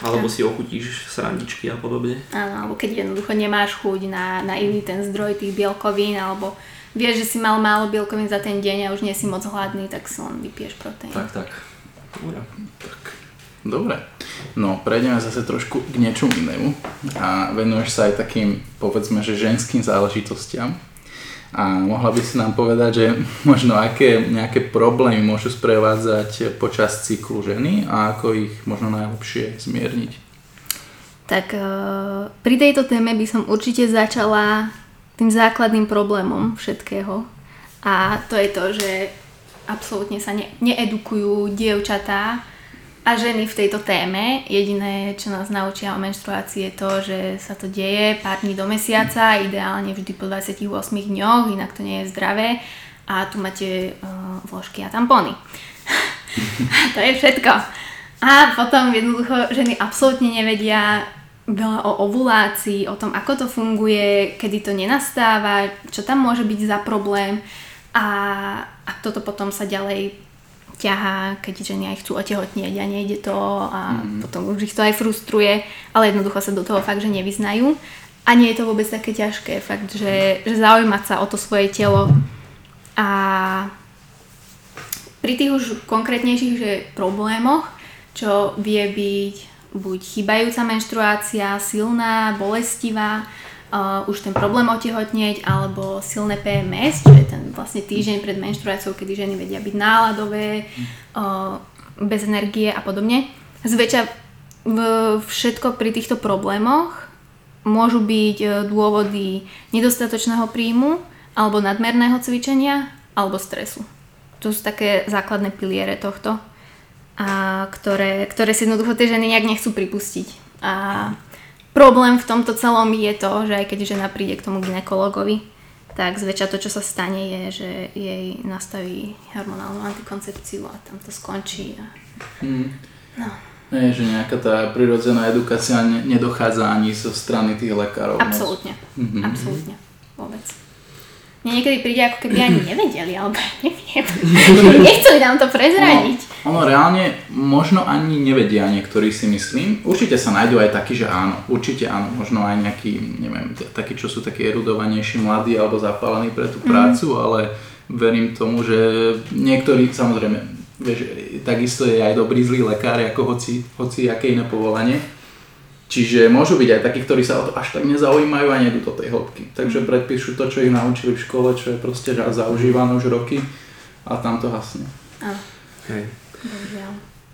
Alebo si ochutíš srandičky a podobne. Áno, alebo keď jednoducho nemáš chuť na, na iný ten zdroj tých bielkovín, alebo vieš, že si mal málo bielkovín za ten deň a už nie si moc hladný, tak si len vypiješ proteín. Tak, tak. Dobre. Dobre. No, prejdeme zase trošku k niečomu inému a venuješ sa aj takým, povedzme, že ženským záležitostiam. A mohla by si nám povedať, že možno aké nejaké problémy môžu sprevádzať počas cyklu ženy a ako ich možno najlepšie zmierniť. Tak eh, pri tejto téme by som určite začala tým základným problémom všetkého. A to je to, že absolútne sa ne- needukujú dievčatá a ženy v tejto téme. Jediné, čo nás naučia o menštruácii je to, že sa to deje pár dní do mesiaca, ideálne vždy po 28 dňoch, inak to nie je zdravé. A tu máte uh, vložky a tampóny. *laughs* to je všetko. A potom jednoducho ženy absolútne nevedia veľa o ovulácii, o tom, ako to funguje, kedy to nenastáva, čo tam môže byť za problém a, a toto potom sa ďalej ťahá, keď ženy aj chcú otehotnieť a nejde to a mm. potom už ich to aj frustruje, ale jednoducho sa do toho fakt, že nevyznajú. A nie je to vôbec také ťažké, fakt, že, že zaujímať sa o to svoje telo a pri tých už konkrétnejších že problémoch, čo vie byť buď chýbajúca menštruácia, silná, bolestivá, uh, už ten problém otehotnieť, alebo silné PMS, čo je ten vlastne týždeň pred menštruáciou, kedy ženy vedia byť náladové, uh, bez energie a podobne. Zväčša všetko pri týchto problémoch môžu byť e, dôvody nedostatočného príjmu, alebo nadmerného cvičenia, alebo stresu. To sú také základné piliere tohto, a ktoré, ktoré si jednoducho tie ženy nejak nechcú pripustiť. A problém v tomto celom je to, že aj keď žena príde k tomu ginekologovi, tak zväčša to, čo sa stane, je, že jej nastaví hormonálnu antikoncepciu a tam to skončí. A... Hmm. No. Nie, že nejaká tá prirodzená edukácia ne- nedochádza ani zo strany tých lekárov. Absolútne. Mhm. Absolútne. Vôbec. Mne niekedy príde, ako keby ani *clears throat* nevedeli, alebo neviem. *laughs* Nechceli nám to prezradiť. Ono reálne možno ani nevedia niektorí si myslím. Určite sa nájdú aj takí, že áno. Určite áno. Možno aj nejakí, neviem, takí, čo sú takí erudovanejší, mladí alebo zapálení pre tú prácu, ale verím tomu, že niektorí, samozrejme, vieš, takisto je aj dobrý zlý lekár, ako hoci, hoci aké iné povolanie. Čiže môžu byť aj takí, ktorí sa o to až tak nezaujímajú a nedú do tej hĺbky. Takže predpíšu to, čo ich naučili v škole, čo je proste zaužívané už roky a tam to hasne. Áno, Hej.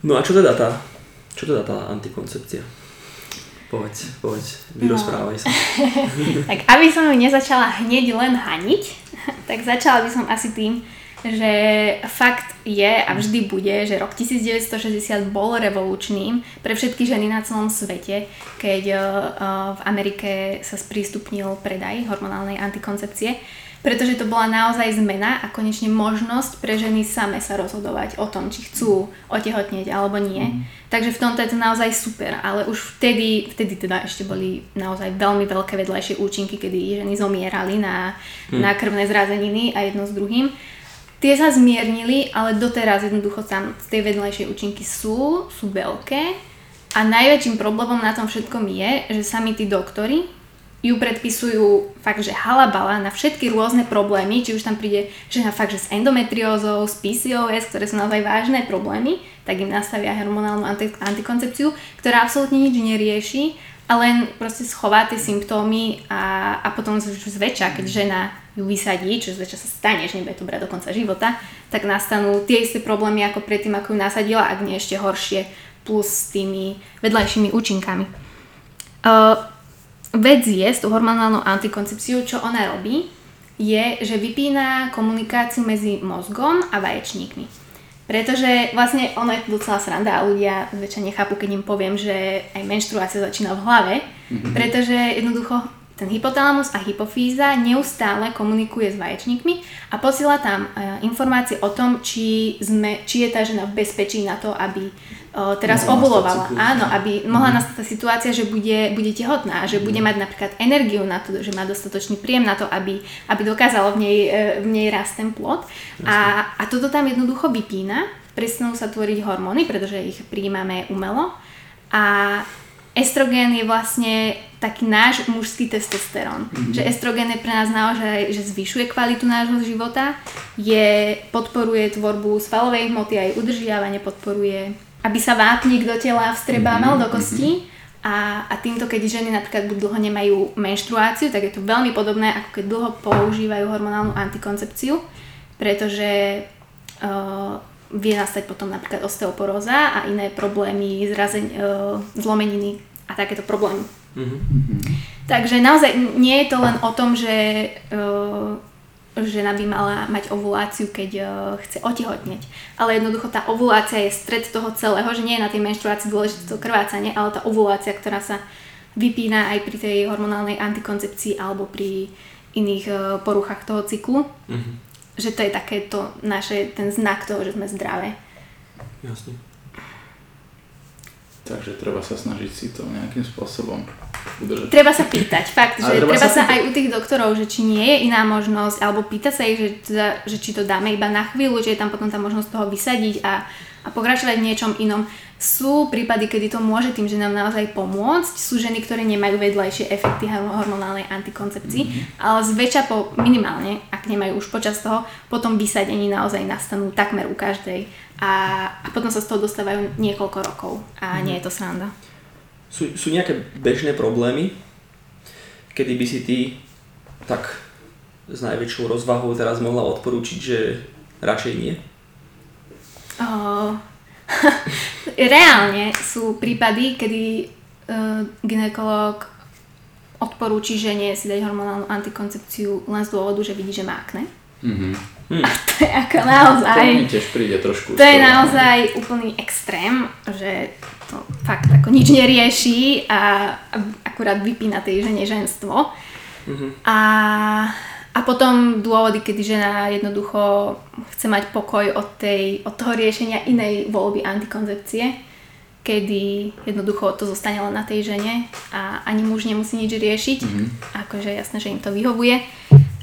No a čo teda tá, čo teda tá antikoncepcia? Povedz, povedz, vyrozprávaj sa. *laughs* Tak aby som ju nezačala hneď len haniť, *laughs* tak začala by som asi tým, že fakt je a vždy bude, že rok 1960 bol revolučným pre všetky ženy na celom svete, keď uh, v Amerike sa sprístupnil predaj hormonálnej antikoncepcie, pretože to bola naozaj zmena a konečne možnosť pre ženy same sa rozhodovať o tom, či chcú otehotnieť alebo nie. Mm. Takže v tomto je to naozaj super, ale už vtedy, vtedy teda ešte boli naozaj veľmi veľké vedľajšie účinky, kedy ženy zomierali na, mm. na krvné zrazeniny a jedno s druhým. Tie sa zmiernili, ale doteraz jednoducho tam tie vedľajšie účinky sú, sú veľké. A najväčším problémom na tom všetkom je, že sami tí doktori ju predpisujú fakt, že halabala na všetky rôzne problémy, či už tam príde žena fakt, že s endometriózou, s PCOS, ktoré sú naozaj vážne problémy, tak im nastavia hormonálnu anti- antikoncepciu, ktorá absolútne nič nerieši a len proste schová tie symptómy a, a potom zväčša, keď žena ju vysadí, čo zväčša sa stane, že nebude to brať do konca života, tak nastanú tie isté problémy ako predtým, ako ju nasadila, ak nie ešte horšie plus s tými vedľajšími účinkami. Uh, vec je s tou hormonálnou antikoncepciou, čo ona robí, je, že vypína komunikáciu medzi mozgom a vaječníkmi. Pretože vlastne ono je docela sranda a ľudia zväčša nechápu, keď im poviem, že aj menštruácia začína v hlave, mm-hmm. pretože jednoducho ten hypotalamus a hypofýza neustále komunikuje s vaječníkmi a posiela tam uh, informácie o tom, či, sme, či je tá žena v bezpečí na to, aby teraz mohla ovulovala. Áno, aby mohla mm. nastať tá situácia, že bude, bude tehotná, že bude mať napríklad energiu na to, že má dostatočný príjem na to, aby, aby dokázalo v nej, uh, v nej rast ten plod. A, a toto tam jednoducho vypína, prestanú sa tvoriť hormóny, pretože ich príjmame umelo. A estrogén je vlastne taký náš mužský testosterón. Mm-hmm. Že estrogén je pre nás naozaj, že zvyšuje kvalitu nášho života, je, podporuje tvorbu svalovej hmoty, aj udržiavanie podporuje, aby sa vápnik do tela vstrebával mm-hmm. do kostí. A, a týmto, keď ženy napríklad buď dlho nemajú menštruáciu, tak je to veľmi podobné, ako keď dlho používajú hormonálnu antikoncepciu, pretože uh, vie nastať potom napríklad osteoporóza a iné problémy, zrazeň, uh, zlomeniny a takéto problémy. Mm-hmm. Takže naozaj nie je to len o tom, že uh, žena by mala mať ovuláciu, keď uh, chce otehotneť. Ale jednoducho tá ovulácia je stred toho celého, že nie je na tej menštruácii dôležité to krvácanie, ale tá ovulácia, ktorá sa vypína aj pri tej hormonálnej antikoncepcii alebo pri iných uh, poruchách toho cyklu. Mm-hmm. Že to je takéto naše, ten znak toho, že sme zdravé. Jasne. Takže treba sa snažiť si to nejakým spôsobom udržať. Treba sa pýtať, fakt, že treba, treba sa, sa aj u tých doktorov, že či nie je iná možnosť, alebo pýtať sa ich, že, teda, že či to dáme iba na chvíľu, že je tam potom tá možnosť toho vysadiť a, a pokračovať v niečom inom. Sú prípady, kedy to môže tým ženám naozaj pomôcť. Sú ženy, ktoré nemajú vedľajšie efekty hormonálnej antikoncepcii, mm-hmm. ale zväčša po minimálne, ak nemajú už počas toho, potom vysadení naozaj nastanú takmer u každej a, a potom sa z toho dostávajú niekoľko rokov a mm. nie je to sranda. Sú, sú nejaké bežné problémy, kedy by si ty tak s najväčšou rozvahou teraz mohla odporúčiť, že radšej nie? Oh. *laughs* Reálne sú prípady, kedy uh, ginekolog odporúči žene si dať hormonálnu antikoncepciu len z dôvodu, že vidí, že má akné. Mm-hmm Hmm. A *laughs* to je ako naozaj... To mi tiež príde trošku. To je naozaj úplný extrém, že to fakt ako nič nerieši a akurát vypína tej žene ženstvo. Mm-hmm. A, a potom dôvody, kedy žena jednoducho chce mať pokoj od, tej, od toho riešenia inej voľby antikoncepcie, kedy jednoducho to zostane len na tej žene a ani muž nemusí nič riešiť. Mm-hmm. Akože jasné, že im to vyhovuje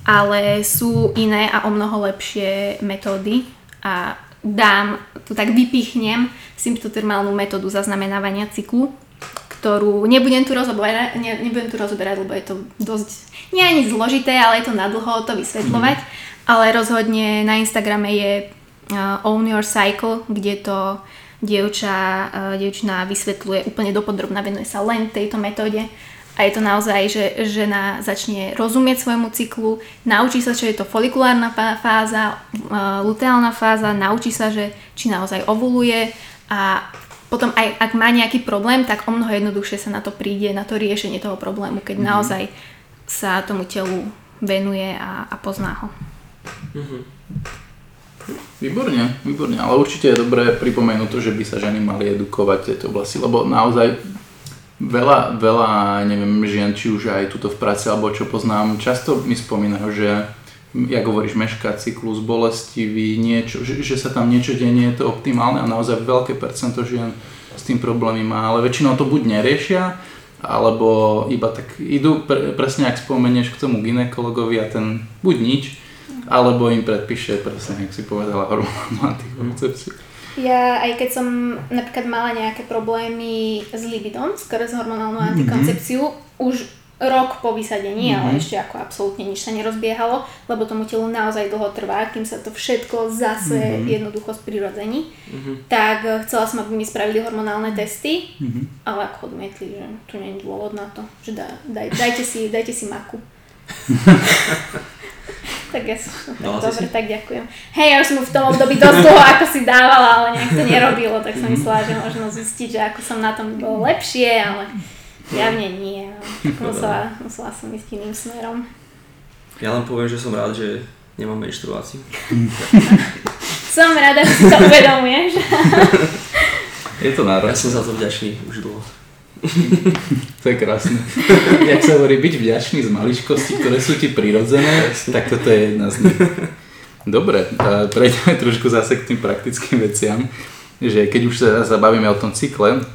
ale sú iné a o mnoho lepšie metódy a dám, tu tak vypichnem symptotermálnu metódu zaznamenávania cyklu, ktorú nebudem tu rozoberať, ne, nebudem tu rozoberať, lebo je to dosť, nie ani zložité, ale je to nadlho to vysvetľovať, mm. ale rozhodne na Instagrame je uh, Own Your Cycle, kde to dievča, uh, dievčina vysvetľuje úplne dopodrobná, venuje sa len tejto metóde a je to naozaj, že žena začne rozumieť svojmu cyklu, naučí sa, čo je to folikulárna fáza, luteálna fáza, naučí sa, že či naozaj ovuluje a potom aj ak má nejaký problém, tak o mnoho jednoduchšie sa na to príde, na to riešenie toho problému, keď mm-hmm. naozaj sa tomu telu venuje a, a pozná ho. Mm-hmm. Výborne, výborne, ale určite je dobré pripomenúť to, že by sa ženy mali edukovať v tejto oblasti, lebo naozaj Veľa, veľa, neviem, žien, či už aj tuto v práci, alebo čo poznám, často mi spomínajú, že jak hovoríš, mešká cyklus, bolestivý, niečo, že, že sa tam niečo deje, nie je to optimálne a naozaj veľké percento žien s tým problémy má, ale väčšinou to buď neriešia, alebo iba tak idú, pre, presne ak spomenieš k tomu ginekologovi a ten buď nič, alebo im predpíše, presne, jak si povedala, hormonálnu antikoncepciu. Ja aj keď som napríklad mala nejaké problémy s libidom, skoro s hormonálnou mm-hmm. antikoncepciu, už rok po vysadení, mm-hmm. ale mhm. ešte ako absolútne nič sa nerozbiehalo, lebo tomu telu naozaj dlho trvá, kým sa to všetko zase mm-hmm. jednoducho sprirodzení. Mm-hmm. Tak eh, chcela som, aby mi spravili hormonálne testy, mm-hmm. ale ako odmietli, že tu nie je dôvod na to, že daj, daj, dajte, si, dajte si maku. *laughs* Tak ja som, tak si dobre, si? tak ďakujem. Hej, ja už som v tom období dosť dlho ako si dávala, ale nejak to nerobilo, tak som myslela, že možno zistiť, že ako som na tom bolo lepšie, ale javne nie. Musela, musela som ísť iným smerom. Ja len poviem, že som rád, že nemám menštruáciu. Som rada, že si to uvedomuješ. *laughs* Je to Ja náročné. som za to vďačný už dlho. *laughs* To je krásne. *laughs* Jak sa hovorí, byť vďačný z maličkosti, ktoré sú ti prirodzené, tak toto je jedna z nich. Dobre, prejdeme trošku zase k tým praktickým veciam, že keď už sa zabavíme o tom cykle,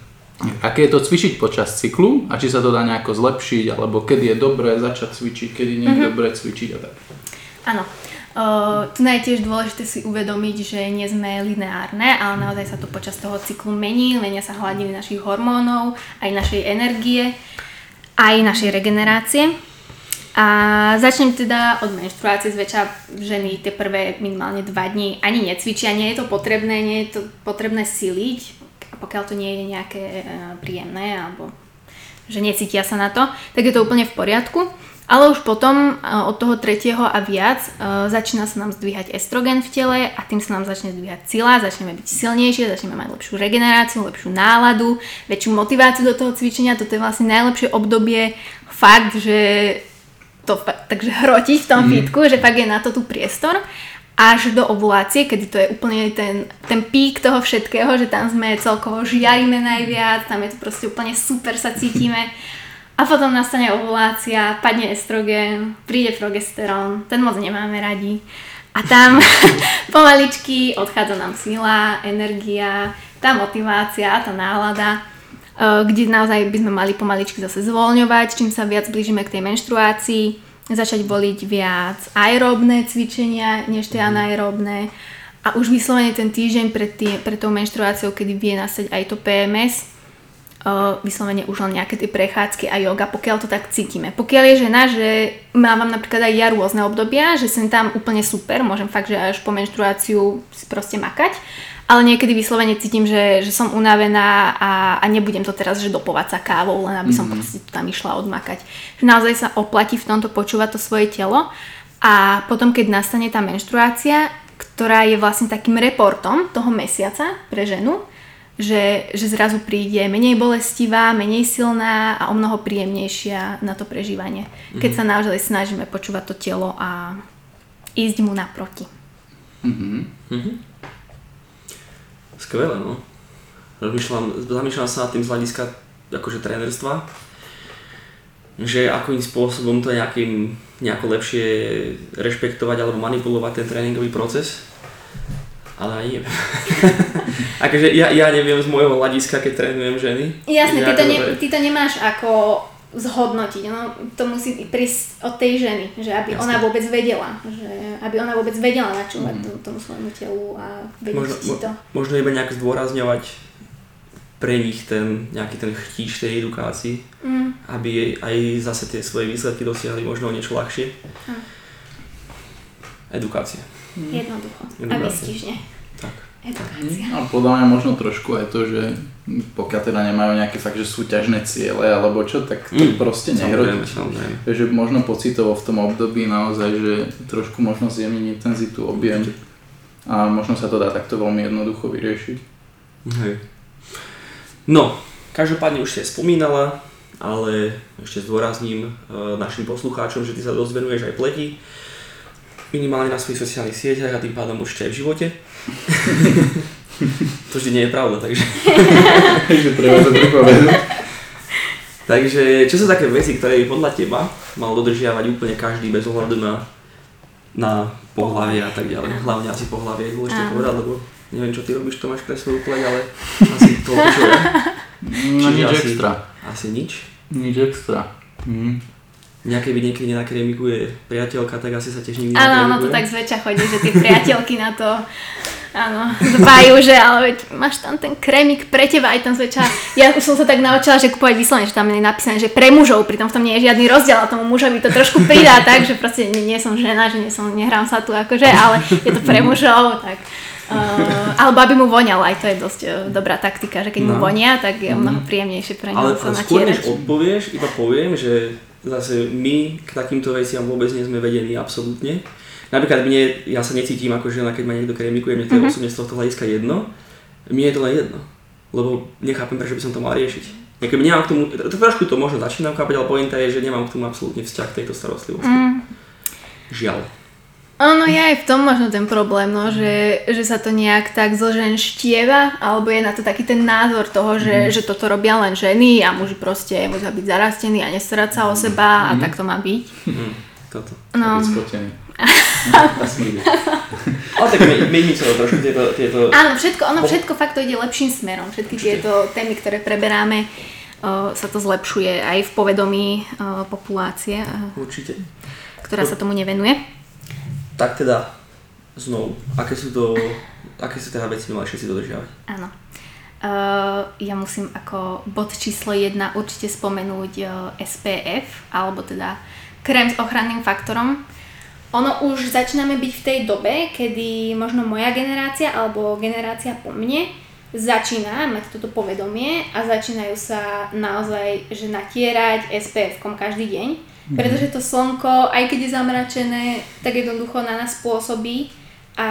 aké je to cvičiť počas cyklu a či sa to dá nejako zlepšiť, alebo kedy je dobré začať cvičiť, kedy nie je dobré cvičiť a tak. Áno. Uh, tu je tiež dôležité si uvedomiť, že nie sme lineárne, ale naozaj sa to počas toho cyklu mení, menia sa hladiny našich hormónov, aj našej energie, aj našej regenerácie. A začnem teda od menštruácie, zväčša ženy tie prvé minimálne 2 dní ani necvičia, nie je to potrebné, nie je to potrebné siliť, pokiaľ to nie je nejaké e, príjemné alebo že necítia sa na to, tak je to úplne v poriadku. Ale už potom e, od toho tretieho a viac e, začína sa nám zdvíhať estrogen v tele a tým sa nám začne zdvíhať sila, začneme byť silnejšie, začneme mať lepšiu regeneráciu, lepšiu náladu, väčšiu motiváciu do toho cvičenia. Toto je vlastne najlepšie obdobie, fakt, že to takže hrotiť v tom fitku, že fakt je na to tu priestor až do ovulácie, kedy to je úplne ten, ten pík toho všetkého, že tam sme celkovo žiarime najviac, tam je to proste úplne super, sa cítime. A potom nastane ovulácia, padne estrogen, príde progesterón, ten moc nemáme radi. A tam *laughs* pomaličky odchádza nám sila, energia, tá motivácia, tá nálada, eh, kde naozaj by sme mali pomaličky zase zvoľňovať, čím sa viac blížime k tej menštruácii, začať voliť viac aeróbne cvičenia, než tie anaeróbne. A už vyslovene ten týždeň pred, tý, pred tou menštruáciou, kedy vie nastať aj to PMS, uh, vyslovene už len nejaké tie prechádzky a yoga, pokiaľ to tak cítime. Pokiaľ je žena, že mávam napríklad aj ja rôzne obdobia, že sem tam úplne super, môžem fakt, že až po menštruáciu si proste makať, ale niekedy vyslovene cítim, že, že som unavená a, a nebudem to teraz, že dopovať sa kávou, len aby som mm-hmm. proste tam išla odmakať. Že naozaj sa oplatí v tomto počúvať to svoje telo a potom, keď nastane tá menštruácia, ktorá je vlastne takým reportom toho mesiaca pre ženu, že, že zrazu príde menej bolestivá, menej silná a o mnoho príjemnejšia na to prežívanie. Keď sa naozaj snažíme počúvať to telo a ísť mu naproti. Skvelé, no. Rozmýšľam, zamýšľam sa nad tým z hľadiska akože trénerstva, že akým spôsobom to nejakým, nejako lepšie rešpektovať alebo manipulovať ten tréningový proces. Ale aj neviem. *laughs* akože ja, ja neviem z môjho hľadiska, keď trénujem ženy. Jasne, ty to, ne, ty to nemáš ako zhodnotiť, no, to musí prísť od tej ženy, že aby Jasne. ona vôbec vedela, že aby ona vôbec vedela načúvať mm. tomu svojmu telu a vedieť možno, ti to. mo- možno iba nejak zdôrazňovať pre nich ten, nejaký ten chtíč tej edukácii, Mm. aby jej aj zase tie svoje výsledky dosiahli možno niečo ľahšie. Hm. Edukácia. Jednoducho. A Jednoducho. vystižne. Tak. Edukácia. A podľa mňa možno trošku aj to, že pokiaľ teda nemajú nejaké fakt, že súťažné ciele alebo čo, tak to Mm, proste samozrejme. Takže možno pocitovo v tom období naozaj, že trošku možno zjemniť intenzitu, objem a možno sa to dá takto veľmi jednoducho vyriešiť. Hej. No, každopádne už si spomínala, ale ešte zdôrazním e, našim poslucháčom, že ty sa dosť venuješ aj pleti, minimálne na svojich sociálnych sieťach a tým pádom určite aj v živote. To vždy nie je pravda, takže... *laughs* Takže treba to pripomenúť. Takže čo sú také veci, ktoré by podľa teba mal dodržiavať úplne každý bez ohľadu na, na pohlavie a tak ďalej. Hlavne asi pohlavie je dôležité Áno. povedať, lebo neviem čo ty robíš, to máš pre svoju pleť, ale asi to čo ja. No Čiže nič asi- extra. Asi nič. Nič extra. Mm. Nejaké by niekedy nakrémikuje priateľka, tak asi sa tiež nikdy Áno, ono to tak zväčša chodí, že tie priateľky na to *laughs* áno, dbajú, že ale veď máš tam ten krémik pre teba, aj tam zväčša, ja už som sa tak naučila, že kupovať vyslovene, že tam je napísané, že pre mužov, pritom v tom nie je žiadny rozdiel a tomu mužovi to trošku pridá *laughs* tak, že proste nie, nie som žena, že nie som, nehrám sa tu akože, ale je to pre mužov, tak Uh, alebo aby mu voňal, aj to je dosť uh, dobrá taktika, že keď mu No. vonia, tak je o mnoho príjemnejšie pre Ale ňo sa skôr než odpovieš, iba poviem, že zase my k takýmto veciam vôbec nie sme vedení absolútne. Napríklad mne, ja sa necítim ako žena, keď ma niekto krémikuje, mne to je Mhm. osobne z tohto hľadiska jedno. Mne je to len jedno, lebo nechápem, prečo by som to mal riešiť. Niekedy nemám k tomu, to trošku to možno začínam chápať, ale pointa je, že nemám k tomu absolútne vzťah k tejto starostlivosti. Mm. Žiaľ. Ono je aj v tom možno ten problém, no, že, že sa to nejak tak zlženštieva, alebo je na to taký ten názor toho, že, že toto robia len ženy a muži proste musia byť zarastení a nestarať sa o seba a tak to má byť. Mm, toto. No. *laughs* Ale tak my sa to trošku tieto, tieto... Áno, všetko, ono všetko fakt to ide lepším smerom. Všetky tieto témy, ktoré preberáme, sa to zlepšuje aj v povedomí populácie, Určite. ktorá sa tomu nevenuje. Tak teda, znovu, aké sú to, aké sú teda veci mali všetci dodržiavať? Áno. Uh, ja musím ako bod číslo 1 určite spomenúť uh, SPF, alebo teda krém s ochranným faktorom. Ono už začíname byť v tej dobe, kedy možno moja generácia alebo generácia po mne začína mať toto povedomie a začínajú sa naozaj že natierať SPF-kom každý deň, pretože to slnko, aj keď je zamračené, tak jednoducho na nás pôsobí a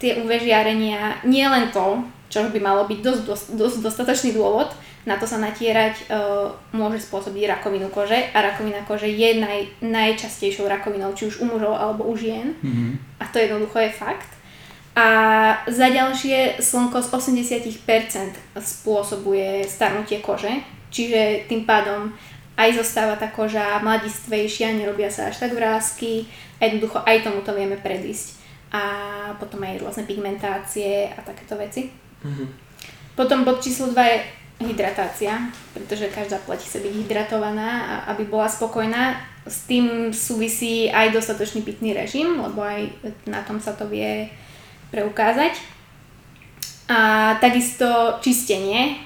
tie UV žiarenia, nie len to, čo by malo byť dosť, dosť, dosť dostatočný dôvod, na to sa natierať uh, môže spôsobiť rakovinu kože a rakovina kože je naj, najčastejšou rakovinou, či už u mužov alebo u žien. Mhm. A to jednoducho je fakt. A za ďalšie slnko z 80% spôsobuje starnutie kože, čiže tým pádom aj zostáva tá koža mladistvejšia, nerobia sa až tak vrázky a jednoducho aj tomuto vieme predísť. A potom aj rôzne pigmentácie a takéto veci. Mhm. Potom bod číslo 2 je hydratácia, pretože každá pleť chce byť hydratovaná a aby bola spokojná. S tým súvisí aj dostatočný pitný režim, lebo aj na tom sa to vie preukázať. A takisto čistenie.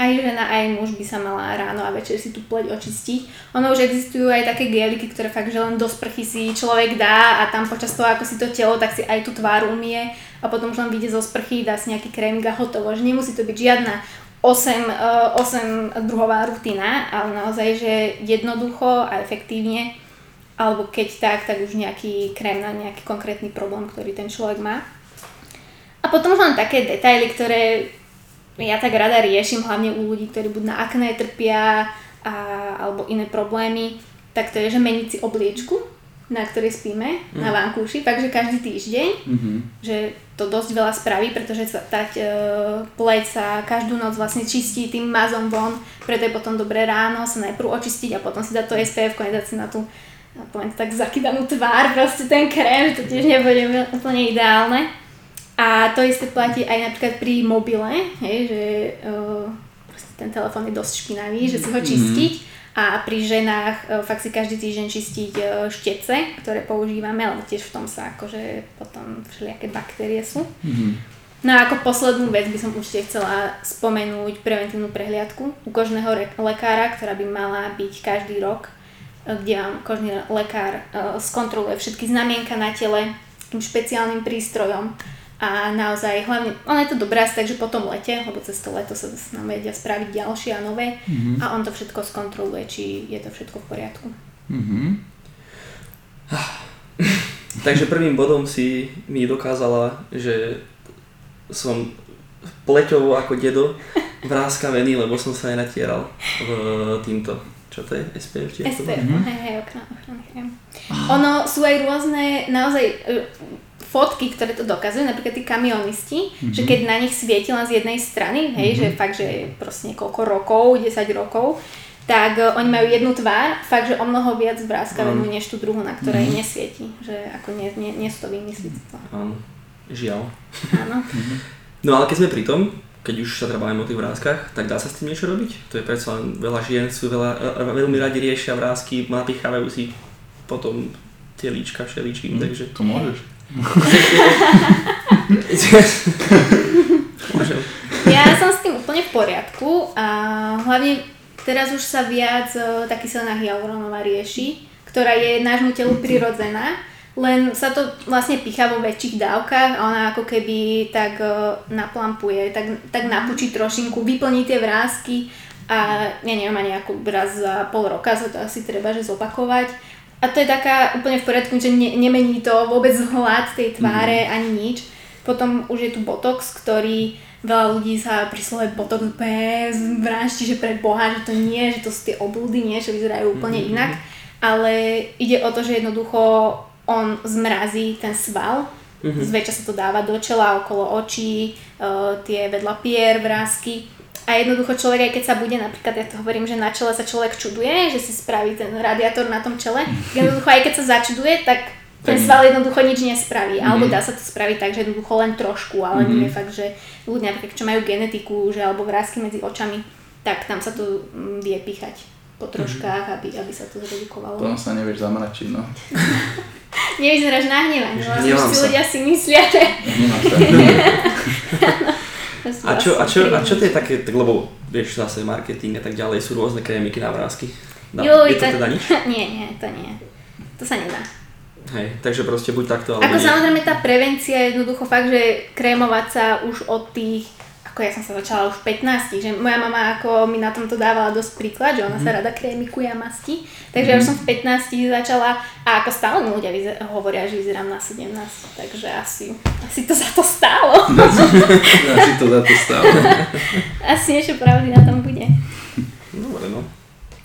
Aj žena, aj muž by sa mala ráno a večer si tú pleť očistiť. Ono už existujú aj také geliky, ktoré fakt, že len do sprchy si človek dá a tam počas toho, ako si to telo, tak si aj tú tvár umie a potom už len vyjde zo sprchy, dá si nejaký krémik a hotovo. Že nemusí to byť žiadna 8, uh, 8 druhová rutina, ale naozaj, že jednoducho a efektívne, alebo keď tak, tak už nejaký krém na nejaký konkrétny problém, ktorý ten človek má. A potom už len také detaily, ktoré ja tak rada riešim, hlavne u ľudí, ktorí buď na akné trpia a, alebo iné problémy, tak to je, že meniť si obliečku, na ktorej spíme, mm. na vankúši, takže každý týždeň, Mhm. že to dosť veľa spraví, pretože tá e, pleť sa každú noc vlastne čistí tým mazom von, preto je potom dobré ráno sa najprv očistiť a potom si dať to SPF, dať si na tú poviem tak zakydanú tvár, proste ten krém, to tiež nebude úplne ideálne. A to isté platí aj napríklad pri mobile, hej, že proste ten telefón je dosť špinavý, že si ho čistiť a pri ženách uh, fakt si každý týždeň čistiť uh, štece, ktoré používame, lebo tiež v tom sa akože potom všelijaké baktérie sú. Mhm. No a ako poslednú vec by som určite chcela spomenúť preventívnu prehliadku u kožného re- lekára, ktorá by mala byť každý rok, e, kde vám kožný lekár e, skontroluje všetky znamienka na tele takým špeciálnym prístrojom a naozaj hlavne, ono je to dobré asi takže po tom lete, lebo cez to leto sa zase nám vedia spraviť ďalšie a nové Mhm. a on to všetko skontroluje, či je to všetko v poriadku. Mhm. *sighs* Takže prvým bodom si mi dokázala, že som pleťovo ako dedo vrázkavený, lebo som sa aj natieral v týmto. Čo to je? SPF? či SPF, bolo? hej, hej, okna, ochranný krém. Ono sú aj rôzne, naozaj, e, fotky, ktoré to dokazujú, napríklad tí kamionisti, že keď na nich svieti len z jednej strany, hej, že fakt, že proste niekoľko rokov, 10 rokov, tak e, oni majú jednu tvár, fakt, že o mnoho viac vrázkavenú, než tú druhú, na ktorej nesvieti. Že ako nie, nie, nie sú to vymyslíctva. Áno, žiaľ. Áno. *laughs* No ale keď sme pri tom, keď už sa bavíme o tých vrázkach, tak dá sa s tým niečo robiť? To je predsa len veľa žien sú veľa, e, veľmi radi riešia vrázky, napichávajú si potom tie líčka všeličím, takže... To môžeš. *laughs* Ja som s tým úplne v poriadku a hlavne teraz už sa viac e, taký silná hyaluronová rieši, ktorá je nášmu telu prirodzená, len sa to vlastne pichá vo väčších dávkach a ona ako keby tak e, naplampuje, tak, tak napučí trošinku, vyplní tie vrázky a ja neviem, ani ako raz za pol roka sa to asi treba že zopakovať A to je taká úplne v poriadku, že ne, nemení to vôbec vzhľad tej tváre mm. ani nič. Potom už je tu Botox, ktorý veľa ľudí sa pri slove Botox úplne zvrášti, že pre Boha, že to nie, že to sú tie oblúdy, nie, že vyzerajú úplne mm-hmm. inak. Ale ide o to, že jednoducho on zmrazí ten sval, mm-hmm. zväčša sa to dáva do čela, okolo očí, uh, tie vedľa pier, vrázky a jednoducho človek, aj keď sa bude, napríklad ja to hovorím, že na čele sa človek čuduje, že si spraví ten radiátor na tom čele, *laughs* jednoducho aj keď sa začuduje, tak ten sval jednoducho nič nespraví. Mm-hmm. Alebo dá sa to spraviť tak, že jednoducho len trošku, ale mm-hmm. nie je fakt, že ľudia, napríklad, čo majú genetiku, že alebo vrázky medzi očami, tak tam sa to mm, vie píchať po mhm. troškách, aby, aby sa to zredukovalo. Potom *laughs* sa nevieš zamračiť, no. Nevyzeráš nahnevaný, lebo si ľudia si myslia, že... *laughs* A čo, a, čo, a čo to je také, tak lebo vieš zase marketing a tak ďalej, sú rôzne krémiky na vrázky. Dá, Juj, je to teda nič? *laughs* Nie, nie, to nie. To sa nedá. Hej, takže proste buď takto, alebo Ako nie. samozrejme tá prevencia je jednoducho fakt, že krémovať sa už od tých ako ja som sa začala už v 15, že moja mama ako mi na tomto dávala dosť príklad, že ona mm. sa mhm. rada krémikuje a masti. Takže mm. ja už mhm. som v 15 začala a ako stále mi ľudia vyzer- hovoria, že vyzerám na 17, takže asi, asi to za to stálo. *laughs* asi to za to stálo. *laughs* asi niečo pravdy na tom bude. Dobre no.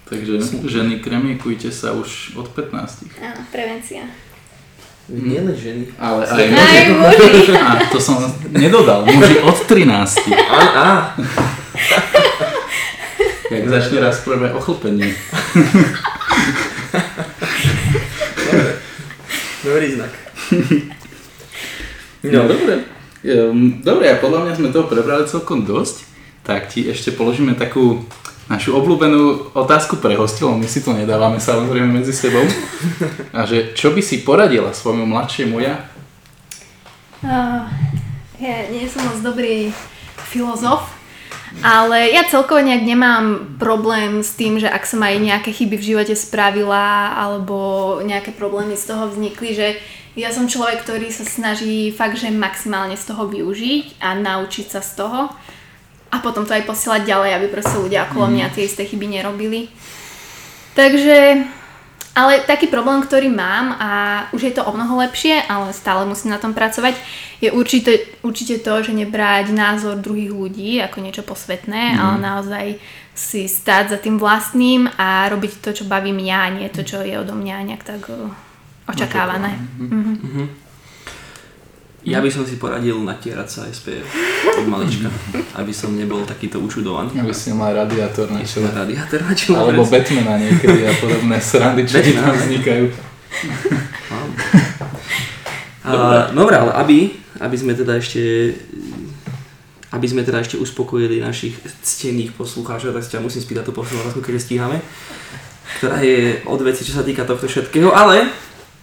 Takže ženy, kremikujte sa už od 15. Áno, prevencia. Nie len ženy. Ale aj muži. Aj muži. A, to som nedodal. Muži od 13. Á, á. Jak začne raz prvé ochlpenie. Dobre. Dobrý znak. No, dobre. Ehm, dobre, a podľa mňa sme toho prebrali celkom dosť. Tak ti ešte položíme takú našu obľúbenú otázku pre hostilov, my si to nedávame samozrejme medzi sebou. A že čo by si poradila svojmu mladšiemu ja? Uh, ja nie som moc dobrý filozof, ale ja celkovo nejak nemám problém s tým, že ak som aj nejaké chyby v živote spravila alebo nejaké problémy z toho vznikli, že ja som človek, ktorý sa snaží fakt, že maximálne z toho využiť a naučiť sa z toho a potom to aj posielať ďalej, aby proste ľudia okolo mňa mhm. tie isté chyby nerobili. Takže, ale taký problém, ktorý mám a už je to o mnoho lepšie, ale stále musím na tom pracovať, je určite, určite to, že nebrať názor druhých ľudí ako niečo posvetné, mm. ale naozaj si stáť za tým vlastným a robiť to, čo baví mňa, a nie to, čo je odo mňa nejak tak uh, očakávané. Mm-hmm. Mm-hmm. Ja by som si poradil natierať sa SPF od malička, aby som nebol takýto učudovaný. Aby si mal radiátor na čele. Radiátor na čele. Alebo Batmana niekedy a podobné srandy, čo ti tam vznikajú. Dobre, ale aby, aby sme teda ešte aby sme teda ešte uspokojili našich ctených poslucháčov, tak si ťa musím spýtať tú poslednú otázku, keď stíhame, ktorá je od veci, čo sa týka tohto všetkého, ale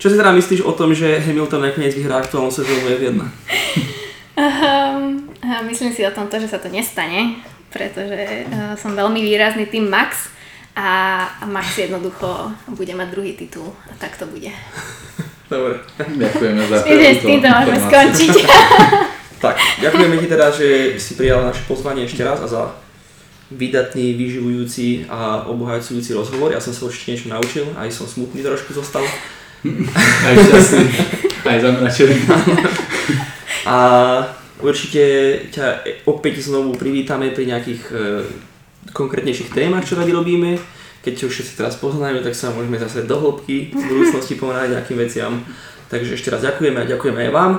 čo si teda myslíš o tom, že Hamilton nakoniec vyhrá aktuálnu sezónu F1? Um, myslím si o tomto, že sa to nestane, pretože uh, som veľmi výrazný tým Max a Max jednoducho bude mať druhý titul a tak to bude. *laughs* Dobre. Ďakujeme za že s týmto môžeme skončiť. *laughs* tak, ďakujeme ti teda, že si prijala naše pozvanie ešte raz a za vydatný, vyživujúci a obohajujúci rozhovor. Ja som sa určite niečo naučil, aj som smutný trošku zostal. *laughs* aj šťastný, aj zamračený. A určite ťa opäť znovu privítame pri nejakých e, konkrétnejších témach, čo radi robíme. Keď už všetci teraz poznajú, tak sa môžeme zase do hĺbky v budúcnosti pomáhať nejakým veciam. Takže ešte raz ďakujeme a ďakujeme aj vám,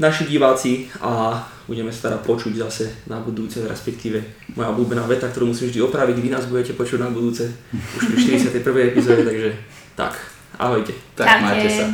naši diváci a budeme sa teda počuť zase na budúce, respektíve moja obľúbená veta, ktorú musím vždy opraviť, vy nás budete počuť na budúce už pri 41. epizóde, takže tak. Ahojte. Tak, Čaute. máte sa.